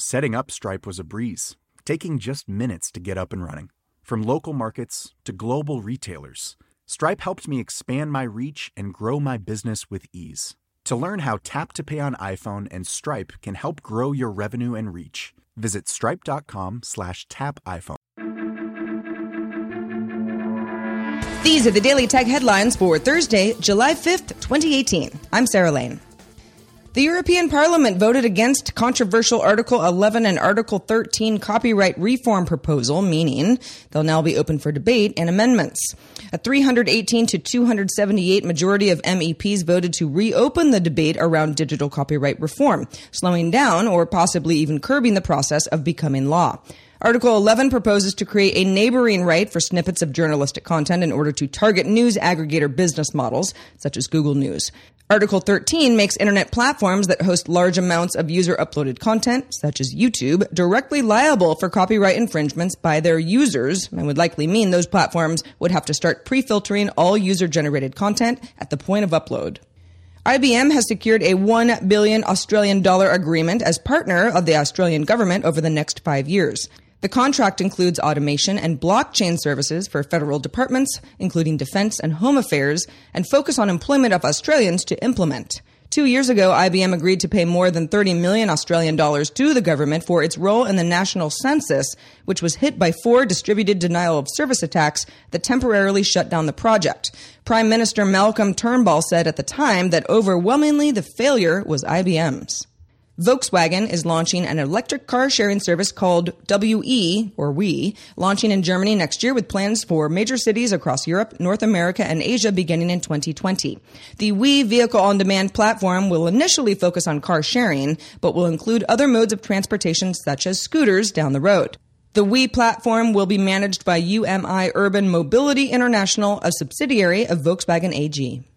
Setting up Stripe was a breeze, taking just minutes to get up and running. From local markets to global retailers, Stripe helped me expand my reach and grow my business with ease. To learn how Tap to Pay on iPhone and Stripe can help grow your revenue and reach, visit stripe.com slash tap iPhone. These are the Daily Tech headlines for Thursday, July 5th, 2018. I'm Sarah Lane. The European Parliament voted against controversial Article 11 and Article 13 copyright reform proposal, meaning they'll now be open for debate and amendments. A 318 to 278 majority of MEPs voted to reopen the debate around digital copyright reform, slowing down or possibly even curbing the process of becoming law. Article 11 proposes to create a neighboring right for snippets of journalistic content in order to target news aggregator business models, such as Google News. Article 13 makes internet platforms that host large amounts of user uploaded content, such as YouTube, directly liable for copyright infringements by their users, and would likely mean those platforms would have to start pre filtering all user generated content at the point of upload. IBM has secured a 1 billion Australian dollar agreement as partner of the Australian government over the next five years. The contract includes automation and blockchain services for federal departments, including defense and home affairs, and focus on employment of Australians to implement. Two years ago, IBM agreed to pay more than 30 million Australian dollars to the government for its role in the national census, which was hit by four distributed denial of service attacks that temporarily shut down the project. Prime Minister Malcolm Turnbull said at the time that overwhelmingly the failure was IBM's. Volkswagen is launching an electric car sharing service called WE, or We, launching in Germany next year with plans for major cities across Europe, North America, and Asia beginning in 2020. The We vehicle on demand platform will initially focus on car sharing, but will include other modes of transportation such as scooters down the road. The We platform will be managed by UMI Urban Mobility International, a subsidiary of Volkswagen AG.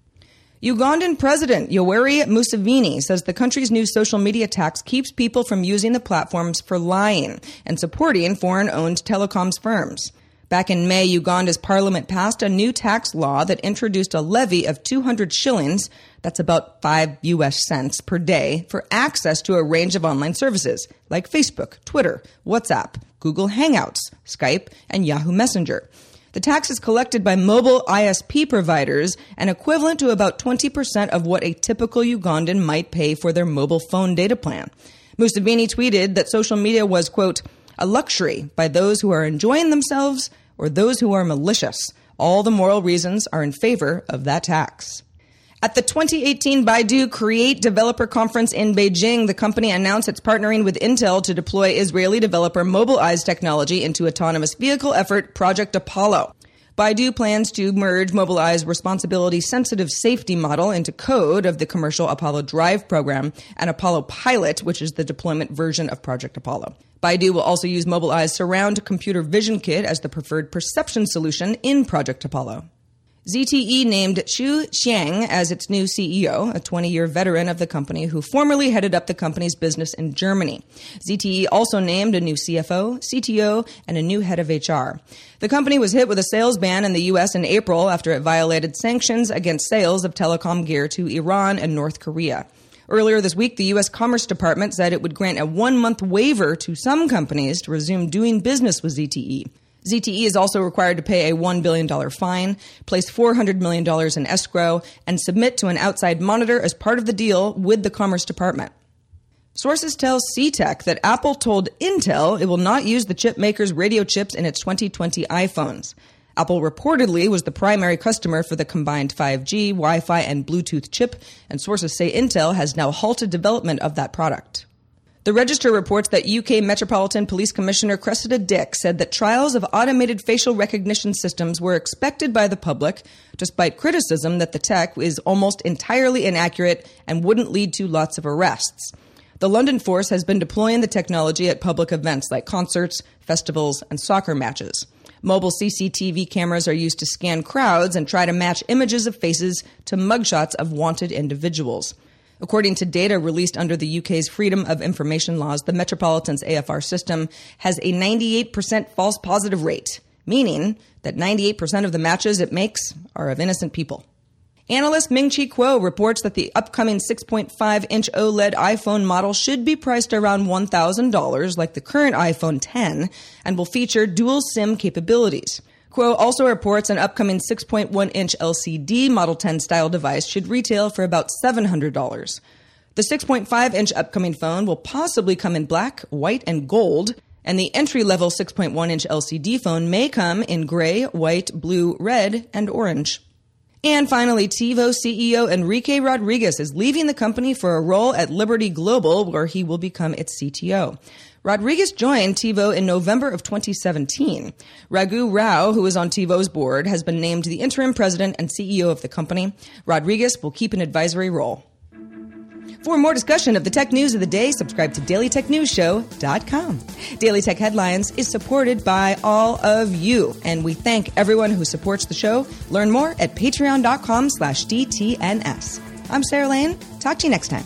Ugandan President Yoweri Museveni says the country's new social media tax keeps people from using the platforms for lying and supporting foreign owned telecoms firms. Back in May, Uganda's parliament passed a new tax law that introduced a levy of 200 shillings, that's about 5 US cents per day, for access to a range of online services like Facebook, Twitter, WhatsApp, Google Hangouts, Skype, and Yahoo Messenger. The tax is collected by mobile ISP providers and equivalent to about 20% of what a typical Ugandan might pay for their mobile phone data plan. Museveni tweeted that social media was, quote, a luxury by those who are enjoying themselves or those who are malicious. All the moral reasons are in favor of that tax. At the 2018 Baidu Create Developer Conference in Beijing, the company announced it's partnering with Intel to deploy Israeli developer Mobileye's technology into autonomous vehicle effort Project Apollo. Baidu plans to merge Mobileye's responsibility sensitive safety model into code of the commercial Apollo Drive program and Apollo Pilot, which is the deployment version of Project Apollo. Baidu will also use Mobileye's surround computer vision kit as the preferred perception solution in Project Apollo. ZTE named Xu Ziyang as its new CEO, a 20 year veteran of the company who formerly headed up the company's business in Germany. ZTE also named a new CFO, CTO, and a new head of HR. The company was hit with a sales ban in the U.S. in April after it violated sanctions against sales of telecom gear to Iran and North Korea. Earlier this week, the U.S. Commerce Department said it would grant a one month waiver to some companies to resume doing business with ZTE. ZTE is also required to pay a $1 billion fine, place $400 million in escrow, and submit to an outside monitor as part of the deal with the Commerce Department. Sources tell CTech that Apple told Intel it will not use the chip maker's radio chips in its 2020 iPhones. Apple reportedly was the primary customer for the combined 5G, Wi Fi, and Bluetooth chip, and sources say Intel has now halted development of that product. The Register reports that UK Metropolitan Police Commissioner Cressida Dick said that trials of automated facial recognition systems were expected by the public, despite criticism that the tech is almost entirely inaccurate and wouldn't lead to lots of arrests. The London force has been deploying the technology at public events like concerts, festivals, and soccer matches. Mobile CCTV cameras are used to scan crowds and try to match images of faces to mugshots of wanted individuals. According to data released under the UK's Freedom of Information laws, the Metropolitan's AFR system has a 98% false positive rate, meaning that 98% of the matches it makes are of innocent people. Analyst Ming Chi Kuo reports that the upcoming 6.5 inch OLED iPhone model should be priced around $1,000 like the current iPhone 10 and will feature dual SIM capabilities. Kuo also reports an upcoming 6.1 inch LCD Model 10 style device should retail for about $700. The 6.5 inch upcoming phone will possibly come in black, white, and gold, and the entry level 6.1 inch LCD phone may come in gray, white, blue, red, and orange. And finally, TiVo CEO Enrique Rodriguez is leaving the company for a role at Liberty Global, where he will become its CTO. Rodriguez joined TiVo in November of 2017. Raghu Rao, who is on TiVo's board, has been named the interim president and CEO of the company. Rodriguez will keep an advisory role. For more discussion of the tech news of the day, subscribe to dailytechnewsshow.com. Daily Tech Headlines is supported by all of you, and we thank everyone who supports the show. Learn more at patreon.com slash DTNS. I'm Sarah Lane. Talk to you next time.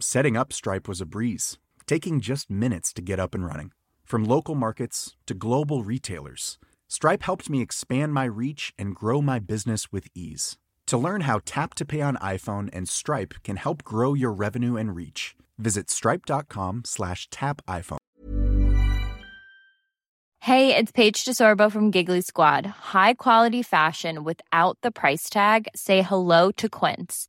Setting up Stripe was a breeze, taking just minutes to get up and running. From local markets to global retailers, Stripe helped me expand my reach and grow my business with ease. To learn how Tap to Pay on iPhone and Stripe can help grow your revenue and reach, visit stripe.com slash tap iPhone. Hey, it's Paige DeSorbo from Giggly Squad. High quality fashion without the price tag. Say hello to Quince.